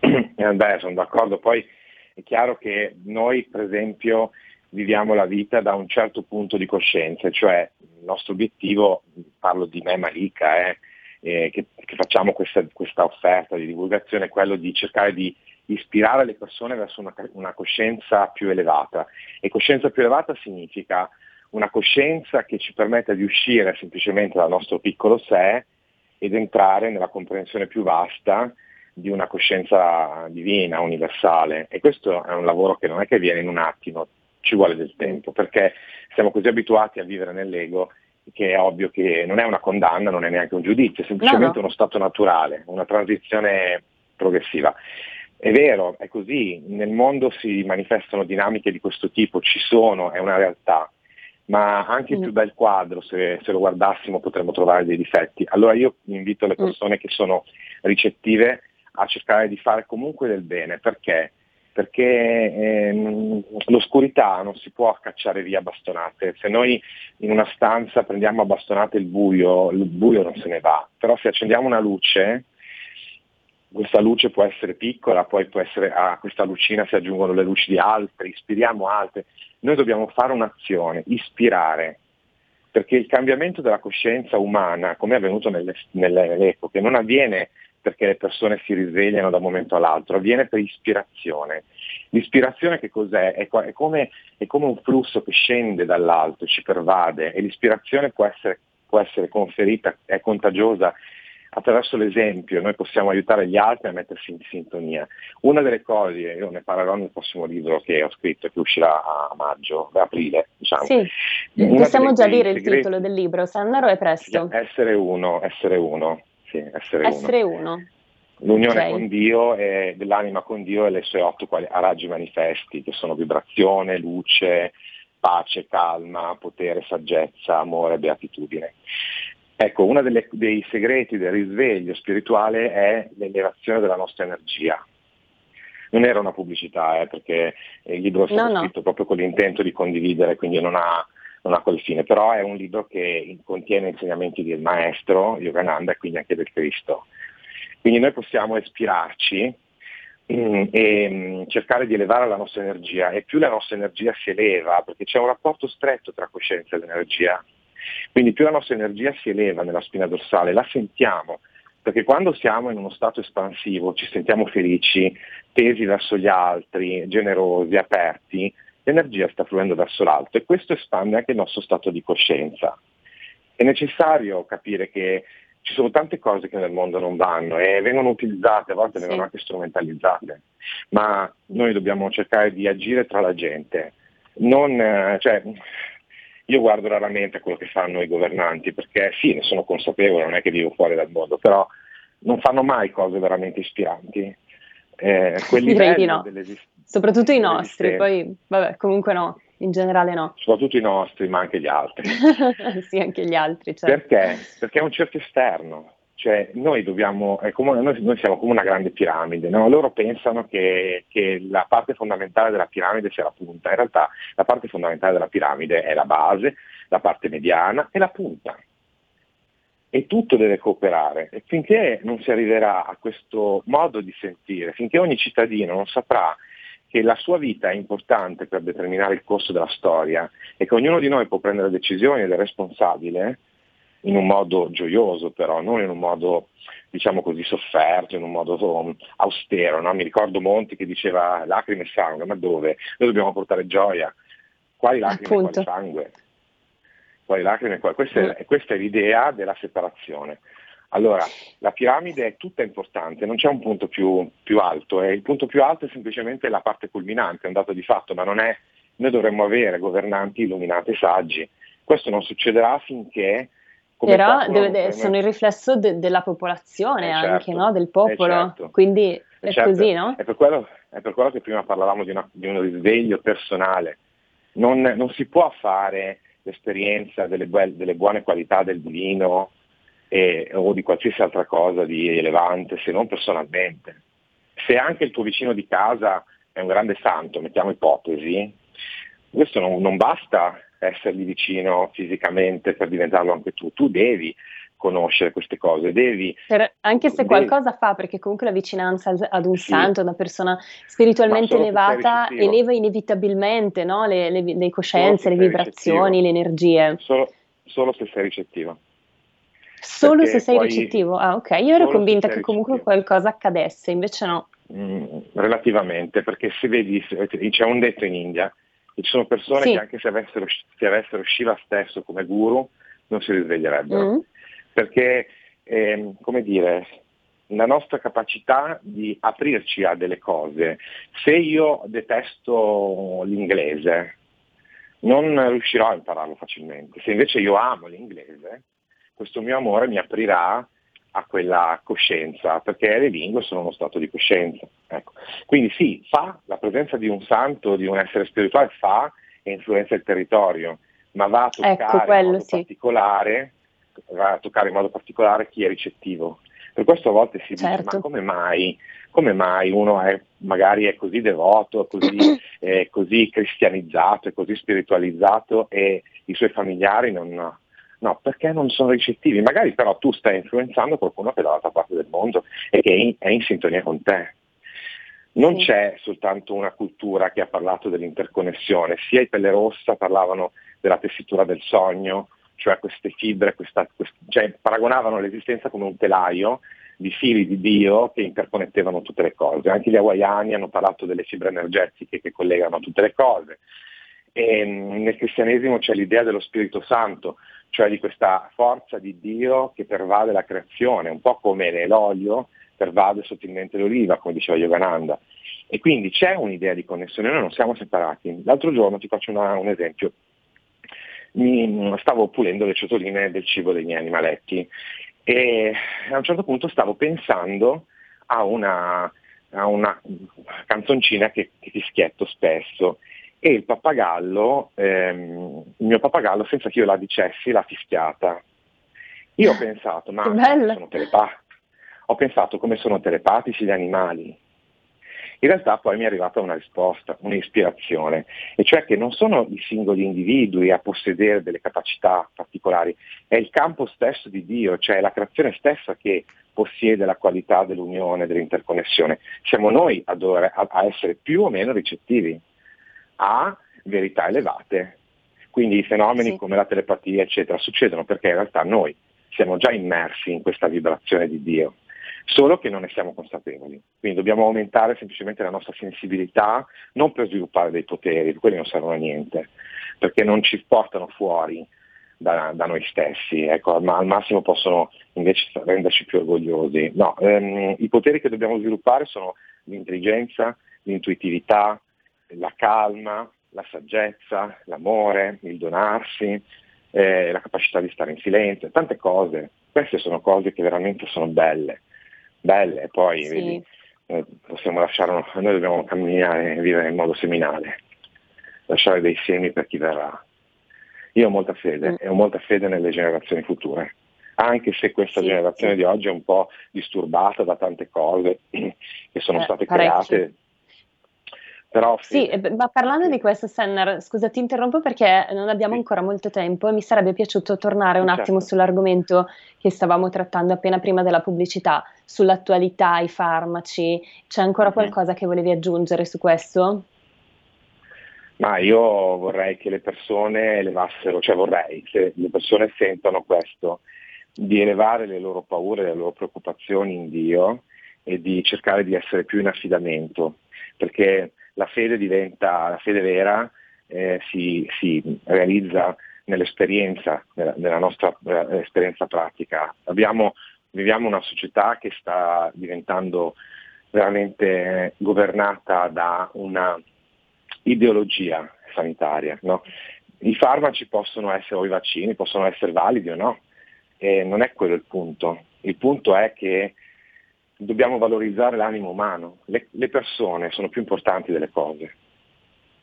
Eh, beh, sono d'accordo, poi è chiaro che noi per esempio viviamo la vita da un certo punto di coscienza, cioè il nostro obiettivo, parlo di me Malika, eh, eh, che, che, facciamo questa, questa, offerta di divulgazione è quello di cercare di ispirare le persone verso una, una coscienza più elevata. E coscienza più elevata significa una coscienza che ci permetta di uscire semplicemente dal nostro piccolo sé ed entrare nella comprensione più vasta di una coscienza divina, universale. E questo è un lavoro che non è che avviene in un attimo, ci vuole del tempo, perché siamo così abituati a vivere nell'ego che è ovvio che non è una condanna, non è neanche un giudizio, è semplicemente no, no. uno stato naturale, una transizione progressiva. È vero, è così, nel mondo si manifestano dinamiche di questo tipo, ci sono, è una realtà, ma anche mm. più bel quadro, se, se, lo guardassimo potremmo trovare dei difetti. Allora io invito le mm. persone mm. che sono ricettive a cercare di fare comunque del bene, perché? Perché ehm, l'oscurità non si può cacciare via a bastonate. Se noi in una stanza prendiamo a bastonate il buio, il buio non se ne va, però se accendiamo una luce, questa luce può essere piccola, poi può essere, a questa lucina si aggiungono le luci di altri, ispiriamo altre. Noi dobbiamo fare un'azione, ispirare, perché il cambiamento della coscienza umana, come è avvenuto nelle, nelle epoche, non avviene perché le persone si risvegliano da un momento all'altro, avviene per ispirazione. L'ispirazione che cos'è? È, è, come, è come, un flusso che scende dall'alto, ci pervade e l'ispirazione può essere, può essere conferita, è contagiosa attraverso l'esempio noi possiamo aiutare gli altri a mettersi in sintonia. Una delle cose, io ne parlerò nel prossimo libro che ho scritto, che uscirà a maggio, a aprile, diciamo. Sì, possiamo già dire il titolo del libro, Sannaro è presto. Essere uno, essere uno. Sì, essere, essere uno. uno. L'unione okay. con Dio e dell'anima con Dio e le sue otto quali, raggi manifesti, che sono vibrazione, luce, pace, calma, potere, saggezza, amore, beatitudine. Ecco, uno dei segreti del risveglio spirituale è l'elevazione della nostra energia. Non era una pubblicità, eh, perché il libro è stato no, scritto no. proprio con l'intento di condividere, quindi non ha non ha quel fine, però è un libro che contiene insegnamenti del maestro Yogananda e quindi anche del Cristo. Quindi noi possiamo ispirarci mm, e mm, cercare di elevare la nostra energia e più la nostra energia si eleva, perché c'è un rapporto stretto tra coscienza ed energia, quindi più la nostra energia si eleva nella spina dorsale, la sentiamo, perché quando siamo in uno stato espansivo ci sentiamo felici, tesi verso gli altri, generosi, aperti, l'energia sta fluendo verso l'alto e questo espande anche il nostro stato di coscienza. È necessario capire che ci sono tante cose che nel mondo non vanno e vengono utilizzate, a volte sì. vengono anche strumentalizzate, ma noi dobbiamo cercare di agire tra la gente. Non, eh, cioè, io guardo raramente quello che fanno i governanti perché sì, ne sono consapevole, non è che vivo fuori dal mondo, però non fanno mai cose veramente ispiranti. Eh, Direi di no. Soprattutto i nostri, poi vabbè, comunque no, in generale no. Soprattutto i nostri, ma anche gli altri. sì, anche gli altri. Certo. Perché? Perché è un certo esterno. Cioè, noi, dobbiamo, come, noi, noi siamo come una grande piramide, no? loro pensano che, che, la parte fondamentale della piramide sia la punta, in realtà la parte fondamentale della piramide è la base, la parte mediana e la punta e tutto deve cooperare e finché non si arriverà a questo modo di sentire, finché ogni cittadino non saprà che la sua vita è importante per determinare il corso della storia e che ognuno di noi può prendere decisioni ed è responsabile, in un modo gioioso però, non in un modo diciamo così sofferto, in un modo um, austero. No? Mi ricordo Monti che diceva lacrime e sangue, ma dove? Noi dobbiamo portare gioia. Quali lacrime e quali sangue? Quali lacrime e quali... Questa è, questa è l'idea della separazione. Allora, la piramide è tutta importante, non c'è un punto più, più alto, e il punto più alto è semplicemente la parte culminante, è un dato di fatto, ma non è, noi dovremmo avere governanti illuminati e saggi. Questo non succederà finché... Però deve, sono il riflesso de, della popolazione eh anche, certo, no? del popolo, eh certo. quindi eh è certo. così, no? È per, quello, è per, quello, che prima parlavamo di, una, di un risveglio personale. Non, non, si può fare l'esperienza delle, delle buone qualità del vino, e, o di qualsiasi altra cosa di elevante se non personalmente. Se anche il tuo vicino di casa è un grande santo, mettiamo ipotesi, questo non, non basta essergli vicino fisicamente per diventarlo anche tu, tu devi conoscere queste cose, devi... Per, anche se devi, qualcosa fa, perché comunque la vicinanza ad un sì, santo, una persona spiritualmente elevata, eleva inevitabilmente no? le, le, le, coscienze, le vibrazioni, le energie. Solo, solo se sei ricettivo. Solo perché se sei poi, ricettivo? Ah ok, io ero convinta che comunque ricettivo. qualcosa accadesse, invece no. Mm, relativamente, perché se vedi, c'è un detto in India, ci sono persone sì. che anche se avessero, se avessero Shiva stesso come guru, non si risveglierebbero. Mm perché, eh, come dire, la nostra capacità di aprirci a delle cose, se io detesto l'inglese, non riuscirò a impararlo facilmente. Se invece io amo l'inglese, questo mio amore mi aprirà a quella coscienza, perché le lingue sono uno stato di coscienza. Ecco. Quindi sì, fa la presenza di un santo, di un essere spirituale, fa e influenza il territorio, ma va a toccare ecco, in modo sì. particolare va a toccare in modo particolare chi è ricettivo. Per questo a volte si certo. dice ma come mai, come mai uno è, magari è così devoto, così, è così cristianizzato, è così spiritualizzato e i suoi familiari non... No, perché non sono ricettivi? Magari però tu stai influenzando qualcuno che è dall'altra parte del mondo e che è in, è in sintonia con te. Non sì. c'è soltanto una cultura che ha parlato dell'interconnessione, sia i Pelle Rossa parlavano della tessitura del sogno, cioè queste fibre, questa, quest, cioè paragonavano l'esistenza come un telaio di fili di Dio che interconnettevano tutte le cose. Anche gli hawaiani hanno parlato delle fibre energetiche che collegano tutte le cose. E mm, nel cristianesimo c'è l'idea dello Spirito Santo, cioè di questa forza di Dio che pervade la creazione, un po' come l'olio pervade sottilmente l'oliva, come diceva Yogananda. E quindi c'è un'idea di connessione, noi non siamo separati. L'altro giorno ti faccio una, un esempio mi stavo pulendo le ciotoline del cibo dei miei animaletti e a un certo punto stavo pensando a una, a una canzoncina che, che fischietto spesso. E il pappagallo, ehm, il mio pappagallo senza che io la dicessi l'ha fischiata. Io ho pensato, ma sono telepa- ho pensato come sono telepatici gli animali, in realtà poi mi è arrivata una risposta, un'ispirazione, e cioè che non sono i singoli individui a possedere delle capacità particolari, è il campo stesso di Dio, cioè la creazione stessa che possiede la qualità dell'unione, dell'interconnessione. Siamo noi a, dover, a, a essere più o meno ricettivi a verità elevate. Quindi i fenomeni sì. come la telepatia, eccetera, succedono perché in realtà noi siamo già immersi in questa vibrazione di Dio solo che non ne siamo consapevoli. Quindi dobbiamo aumentare semplicemente la nostra sensibilità, non per sviluppare dei poteri, quelli non servono a niente, perché non ci portano fuori da, da noi stessi, ecco, ma al massimo possono invece renderci più orgogliosi. No, ehm, I poteri che dobbiamo sviluppare sono l'intelligenza, l'intuitività, la calma, la saggezza, l'amore, il donarsi, eh, la capacità di stare in silenzio, tante cose. Queste sono cose che veramente sono belle belle, poi sì. vedi, eh, possiamo lasciare, noi dobbiamo camminare e vivere in modo seminale, lasciare dei semi per chi verrà. Io ho molta fede mm. e ho molta fede nelle generazioni future, anche se questa sì, generazione sì. di oggi è un po' disturbata da tante cose che sono eh, state parecchio. create però, sì, eh, ma parlando di questo, Senner, scusa, ti interrompo perché non abbiamo sì. ancora molto tempo e mi sarebbe piaciuto tornare un certo. attimo sull'argomento che stavamo trattando appena prima della pubblicità, sull'attualità, i farmaci. C'è ancora mm-hmm. qualcosa che volevi aggiungere su questo? Ma io vorrei che le persone elevassero, cioè vorrei che le persone sentano questo, di elevare le loro paure, le loro preoccupazioni in Dio e di cercare di essere più in affidamento, perché la fede diventa, la fede vera eh, si, si, realizza nell'esperienza, nella, nella nostra esperienza pratica. Abbiamo, viviamo una società che sta diventando veramente governata da una ideologia sanitaria. No? I farmaci possono essere, o i vaccini possono essere validi o no, e non è quello il punto. Il punto è che dobbiamo valorizzare l'animo umano, le, le, persone sono più importanti delle cose.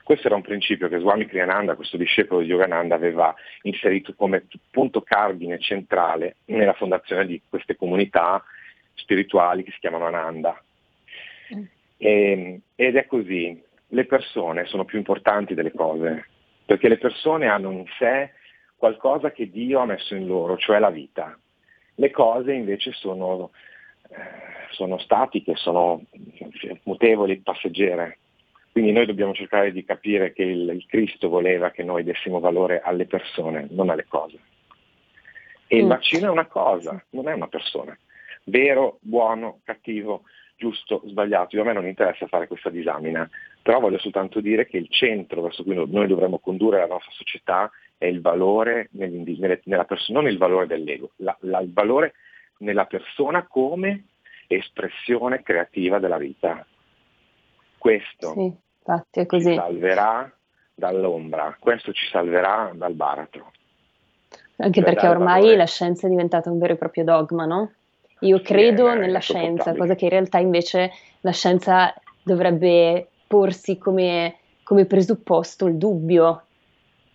Questo era un principio che Swami Kriyananda, questo discepolo di Yogananda, aveva inserito come punto cardine centrale nella fondazione di queste comunità spirituali che si chiamano Ananda. E, ed è così, le persone sono più importanti delle cose, perché le persone hanno in sé qualcosa che Dio ha messo in loro, cioè la vita. Le cose invece sono, sono statiche, sono mutevoli, passeggere. Quindi noi dobbiamo cercare di capire che il, il Cristo voleva che noi dessimo valore alle persone, non alle cose. E il mm. vaccino è una cosa, non è una persona. Vero, buono, cattivo, giusto, sbagliato. Io a me non interessa fare questa disamina, però voglio soltanto dire che il centro verso cui noi dovremmo condurre la nostra società è il valore nella persona, non il valore dell'ego, la, la, il valore nella persona come espressione creativa della vita. Questo sì, ci salverà dall'ombra, questo ci salverà dal baratro. Anche cioè perché ormai valore... la scienza è diventata un vero e proprio dogma, no? Io credo sì, nella scienza, cosa che in realtà invece la scienza dovrebbe porsi come, come presupposto il dubbio.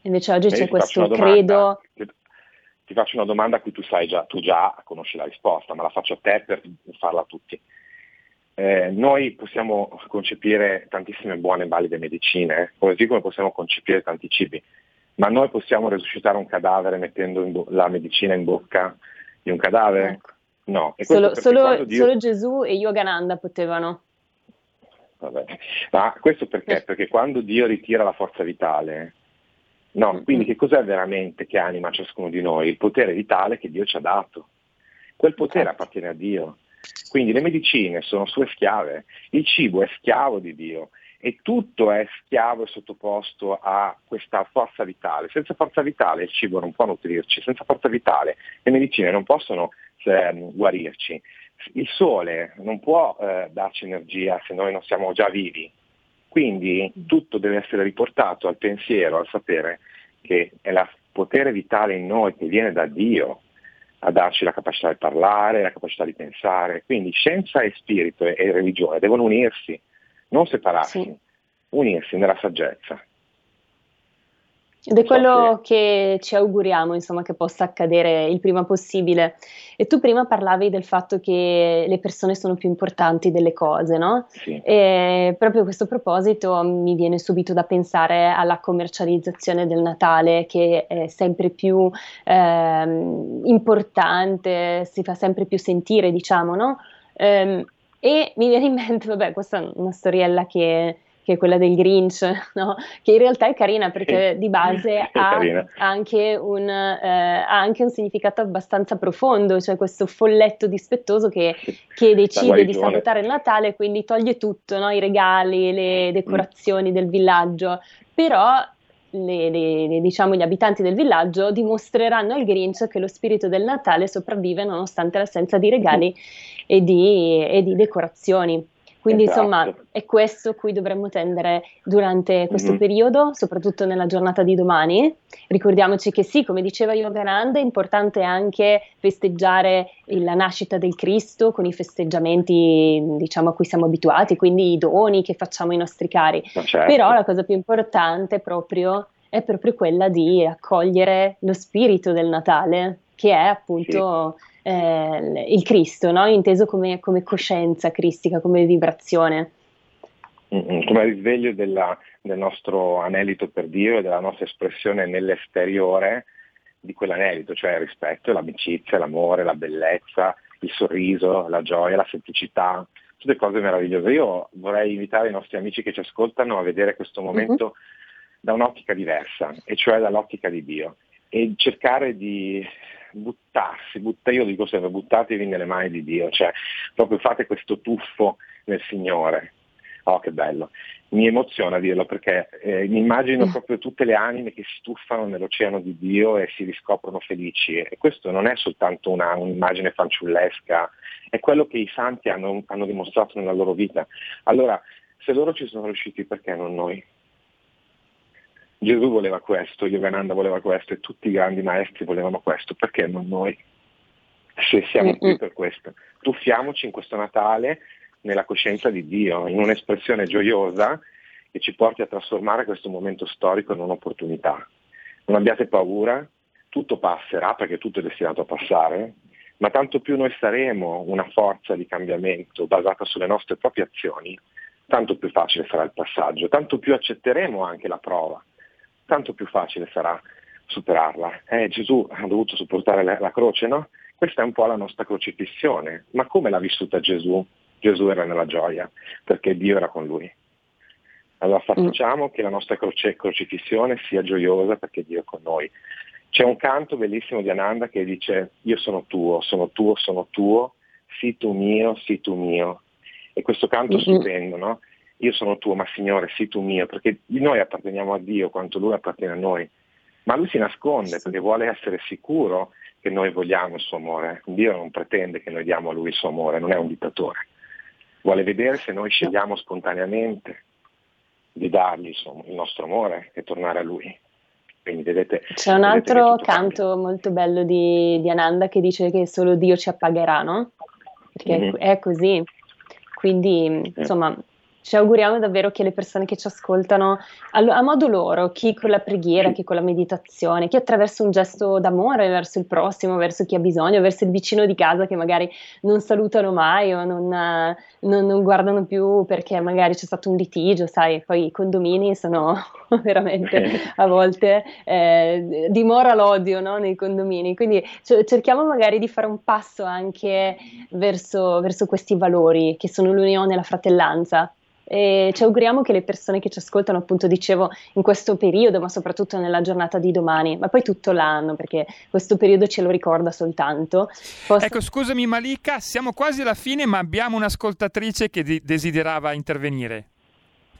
Invece oggi c'è questo credo. Ti, faccio una domanda a cui tu sai già, tu già conosci la risposta, ma la faccio a te per farla a tutti. Eh, noi possiamo concepire tantissime buone e valide medicine, così come possiamo concepire tanti cibi, ma noi possiamo resuscitare un cadavere mettendo bo- la medicina in bocca di un cadavere? Ecco. No. Solo, solo, Dio... solo, Gesù e Yogananda potevano. Vabbè. Ma questo perché? Eh. Perché quando Dio ritira la forza vitale, no, mm-hmm. quindi che cos'è veramente che anima ciascuno di noi? Il potere vitale che Dio ci ha dato. Quel potere appartiene a Dio. Quindi le medicine sono sue schiave, il cibo è schiavo di Dio e tutto è schiavo e sottoposto a questa forza vitale. Senza forza vitale il cibo non può nutrirci, senza forza vitale le medicine non possono eh, guarirci. Il sole non può eh, darci energia se noi non siamo già vivi. Quindi tutto deve essere riportato al pensiero, al sapere che è il potere vitale in noi che viene da Dio a darci la capacità di parlare, la capacità di pensare. Quindi scienza e spirito e, e religione devono unirsi non separarsi, sì. unirsi nella saggezza. Ed è quello che... ci auguriamo, insomma, che possa accadere il prima possibile. E tu prima parlavi del fatto che le persone sono più importanti delle cose, no? Sì. E proprio a questo proposito mi viene subito da pensare alla commercializzazione del Natale, che è sempre più eh, importante, si fa sempre più sentire, diciamo, no? Um, e mi viene in mente, vabbè, questa è una storiella che, che è quella del Grinch, no? che in realtà è carina perché di base ha anche, un, eh, ha anche, un, significato abbastanza profondo, cioè questo folletto dispettoso che, che decide di sabotare il Natale, quindi toglie tutto, no? i regali, le mm. decorazioni mm. del villaggio, però le, le, diciamo, gli abitanti del villaggio dimostreranno al Grinch che lo spirito del Natale sopravvive nonostante l'assenza di regali e di, e di decorazioni. Quindi esatto. insomma è questo cui dovremmo tendere durante questo mm-hmm. periodo, soprattutto nella giornata di domani. Ricordiamoci che sì, come diceva Yogananda, è importante anche festeggiare la nascita del Cristo con i festeggiamenti diciamo a cui siamo abituati, quindi i doni che facciamo ai nostri cari. Certo. Però la cosa più importante proprio, è proprio quella di accogliere lo spirito del Natale, che è appunto... Sì eh, il Cristo, no? inteso come, come, coscienza cristica, come vibrazione. Mm-hmm. Come risveglio della, del nostro anelito per Dio e della nostra espressione nell'esteriore di quell'anelito, cioè il rispetto, l'amicizia, l'amore, la bellezza, il sorriso, la gioia, la semplicità, tutte cose meravigliose. Io vorrei invitare i nostri amici che ci ascoltano a vedere questo momento mm-hmm. da un'ottica diversa, e cioè dall'ottica di Dio, e cercare di buttarsi, butta, io dico sempre buttatevi nelle mani di Dio, cioè proprio fate questo tuffo nel Signore. Oh, che bello. Mi emoziona dirlo perché eh, mi immagino mm. proprio tutte le anime che si tuffano nell'oceano di Dio e si riscoprono felici. E questo non è soltanto una, un'immagine fanciullesca, è quello che i santi hanno, hanno dimostrato nella loro vita. Allora, se loro ci sono riusciti, perché non noi? Gesù voleva questo, Yogananda voleva questo e tutti i grandi maestri volevano questo, perché non noi? Se siamo qui per questo. Tuffiamoci in questo Natale nella coscienza di Dio, in un'espressione gioiosa che ci porti a trasformare questo momento storico in un'opportunità. Non abbiate paura, tutto passerà perché tutto è destinato a passare, ma tanto più noi saremo una forza di cambiamento basata sulle nostre proprie azioni, tanto più facile sarà il passaggio, tanto più accetteremo anche la prova, tanto più facile sarà superarla. Eh, Gesù ha dovuto sopportare la, la croce, no? Questa è un po' la nostra crocifissione, ma come l'ha vissuta Gesù? Gesù era nella gioia, perché Dio era con lui. Allora facciamo mm. che la nostra croce, crocifissione sia gioiosa perché Dio è con noi. C'è un canto bellissimo di Ananda che dice io sono tuo, sono tuo, sono tuo, sii tu mio, sii tu mio. E questo canto mm-hmm. stupendo, no? Io sono tuo, ma Signore, sii tu mio, perché noi apparteniamo a Dio quanto Lui appartiene a noi. Ma Lui si nasconde perché vuole essere sicuro che noi vogliamo il suo amore. Dio non pretende che noi diamo a Lui il suo amore, non è un dittatore. Vuole vedere se noi scegliamo spontaneamente di dargli il nostro amore e tornare a Lui. Quindi vedete, C'è un altro canto cambia. molto bello di, di, Ananda che dice che solo Dio ci appagherà, no? Perché mm-hmm. è così. Quindi, insomma, ci auguriamo davvero che le persone che ci ascoltano, a, a, modo loro, chi con la preghiera, chi con la meditazione, chi attraverso un gesto d'amore verso il prossimo, verso chi ha bisogno, verso il vicino di casa che magari non salutano mai o non, non, non guardano più perché magari c'è stato un litigio, sai, poi i condomini sono veramente a volte eh, dimora l'odio no, nei condomini, quindi c- cerchiamo magari di fare un passo anche verso, verso questi valori che sono l'unione e la fratellanza e ci auguriamo che le persone che ci ascoltano, appunto dicevo, in questo periodo, ma soprattutto nella giornata di domani, ma poi tutto l'anno, perché questo periodo ce lo ricorda soltanto. Posso... Ecco, scusami Malika, siamo quasi alla fine, ma abbiamo un'ascoltatrice che di- desiderava intervenire.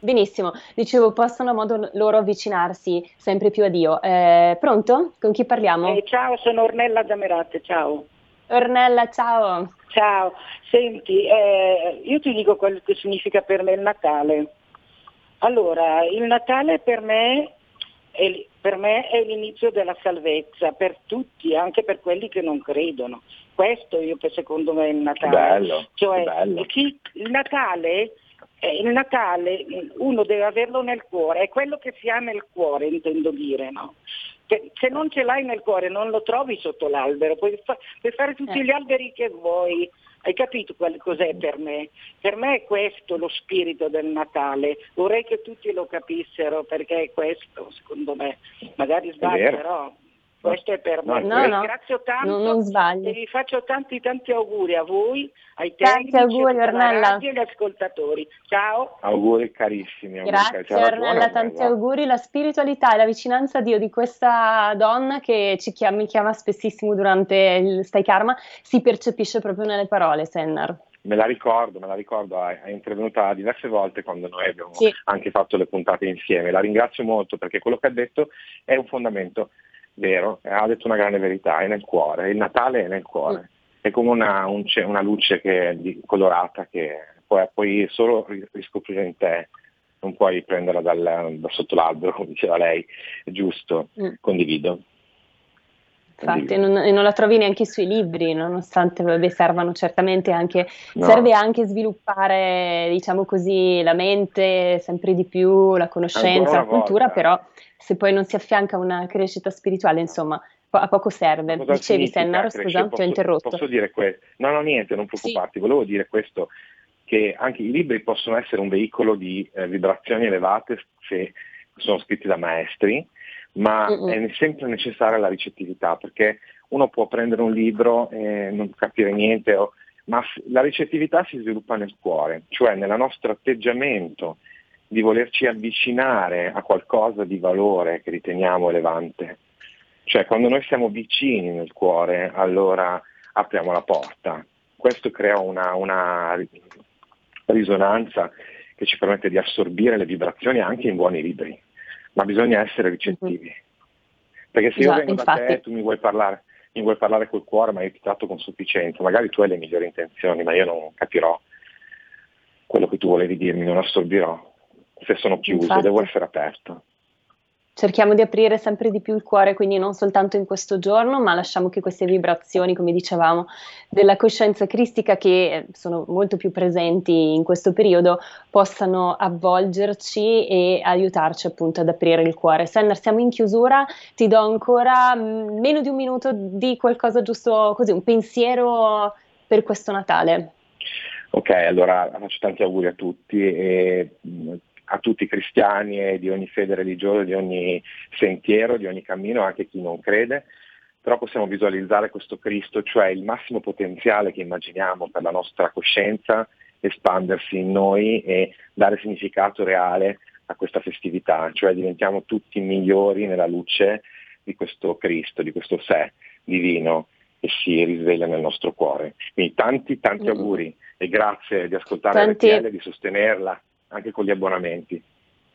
Benissimo, dicevo, possono a modo loro avvicinarsi sempre più a Dio. Eh, pronto? Con chi parliamo? Eh, ciao, sono Ornella Zamerate, ciao. Ornella, ciao. Ciao, senti, eh, io ti dico quello che significa per me il Natale. Allora, il Natale per me, è, per me è l'inizio della salvezza, per tutti, anche per quelli che non credono. Questo io secondo me è il Natale. Bello, cioè, bello. Chi, il Natale eh, il Natale uno deve averlo nel cuore, è quello che si ha nel cuore, intendo dire, no? Se non ce l'hai nel cuore non lo trovi sotto l'albero, puoi, fa- puoi fare tutti eh. gli alberi che vuoi, hai capito qual- cos'è per me? Per me è questo lo spirito del Natale, vorrei che tutti lo capissero perché è questo, secondo me, magari sbaglio però questo è per me. No, no, ringrazio tanto non, non sbagli. e vi faccio tanti tanti auguri a voi, ai tanti auguri, Ornella. e agli ascoltatori. Ciao. Auguri carissimi. Auguri, Grazie ciao, Ornella, tanti auguri. La spiritualità e la vicinanza a Dio di questa donna che ci chiama, mi chiama spessissimo durante il Stai Karma si percepisce proprio nelle parole, Sennar. Me la ricordo, me la ricordo, è, intervenuta diverse volte quando noi abbiamo sì. anche fatto le puntate insieme. La ringrazio molto perché quello che ha detto è un fondamento vero, ha detto una grande verità, è nel cuore, il Natale è nel cuore, è come una, un, una luce che, di, colorata che puoi, puoi solo riscoprire in te, non puoi prenderla dal, da sotto l'albero, come diceva lei, è giusto, mm. condivido. Infatti, non, e non la trovi neanche sui libri, nonostante vabbè, servano certamente anche, no. serve anche sviluppare, diciamo così, la mente sempre di più, la conoscenza, la cultura, volta. però se poi non si affianca una crescita spirituale, insomma, a poco serve. Dicevi, Sennar, scusa, ti ho interrotto. Posso dire questo? No, no, niente, non preoccuparti, sì. volevo dire questo, che anche i libri possono essere un veicolo di eh, vibrazioni elevate se sono scritti da maestri, ma Mm-mm. è sempre necessaria la ricettività, perché uno può prendere un libro e non capire niente, o, ma la ricettività si sviluppa nel cuore, cioè nel nostro atteggiamento di volerci avvicinare a qualcosa di valore che riteniamo elevante. Cioè quando noi siamo vicini nel cuore, allora apriamo la porta. Questo crea una, una risonanza che ci permette di assorbire le vibrazioni anche in buoni libri, ma bisogna essere ricettivi. Perché se io vengo infatti. da te e tu mi vuoi parlare, mi vuoi parlare col cuore, ma io ti tratto con sufficienza, magari tu hai le migliori intenzioni, ma io non capirò quello che tu volevi dirmi, non assorbirò se sono chiuso, Infatti. devo essere aperto. Cerchiamo di aprire sempre di più il cuore, quindi non soltanto in questo giorno, ma lasciamo che queste vibrazioni, come dicevamo, della coscienza cristica che sono molto più presenti in questo periodo, possano avvolgerci e aiutarci appunto ad aprire il cuore. Senner, siamo in chiusura, ti do ancora mm, meno di un minuto di qualcosa giusto così, un pensiero per questo Natale. Ok, allora faccio tanti auguri a tutti e a tutti i cristiani e di ogni fede religiosa, di ogni sentiero, di ogni cammino, anche chi non crede, però possiamo visualizzare questo Cristo, cioè il massimo potenziale che immaginiamo per la nostra coscienza, espandersi in noi e dare significato reale a questa festività, cioè diventiamo tutti migliori nella luce di questo Cristo, di questo sé divino che si risveglia nel nostro cuore. Quindi tanti, tanti mm. auguri e grazie di ascoltare tanti... RTL e di sostenerla anche con gli abbonamenti.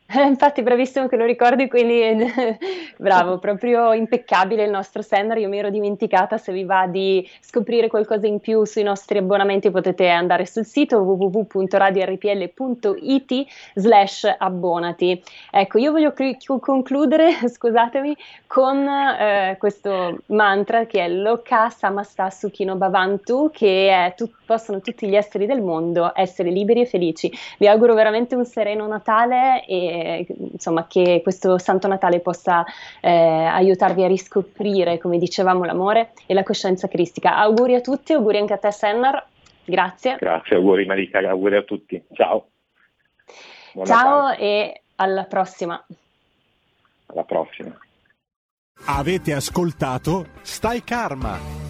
Eh, infatti, bravissimo che lo ricordi, quindi bravo, proprio impeccabile il nostro sender. Io mi ero dimenticata. Se vi va di scoprire qualcosa in più sui nostri abbonamenti, potete andare sul sito www.radiorpl.it slash abbonati. Ecco, io voglio concludere, scusatemi, con eh, questo mantra che è Loka Samasta Sukhino Bhavantu, che è tu- possono tutti gli esseri del mondo essere liberi e felici. Vi auguro veramente un sereno Natale e insomma, che questo Santo Natale possa eh, aiutarvi a riscoprire, come dicevamo, l'amore e la coscienza cristica. Auguri a tutti, auguri anche a te Sennar, grazie. Grazie, auguri Malika, auguri a tutti. Ciao. Buona Ciao Natale. e alla prossima. Alla prossima. Avete ascoltato Stai Karma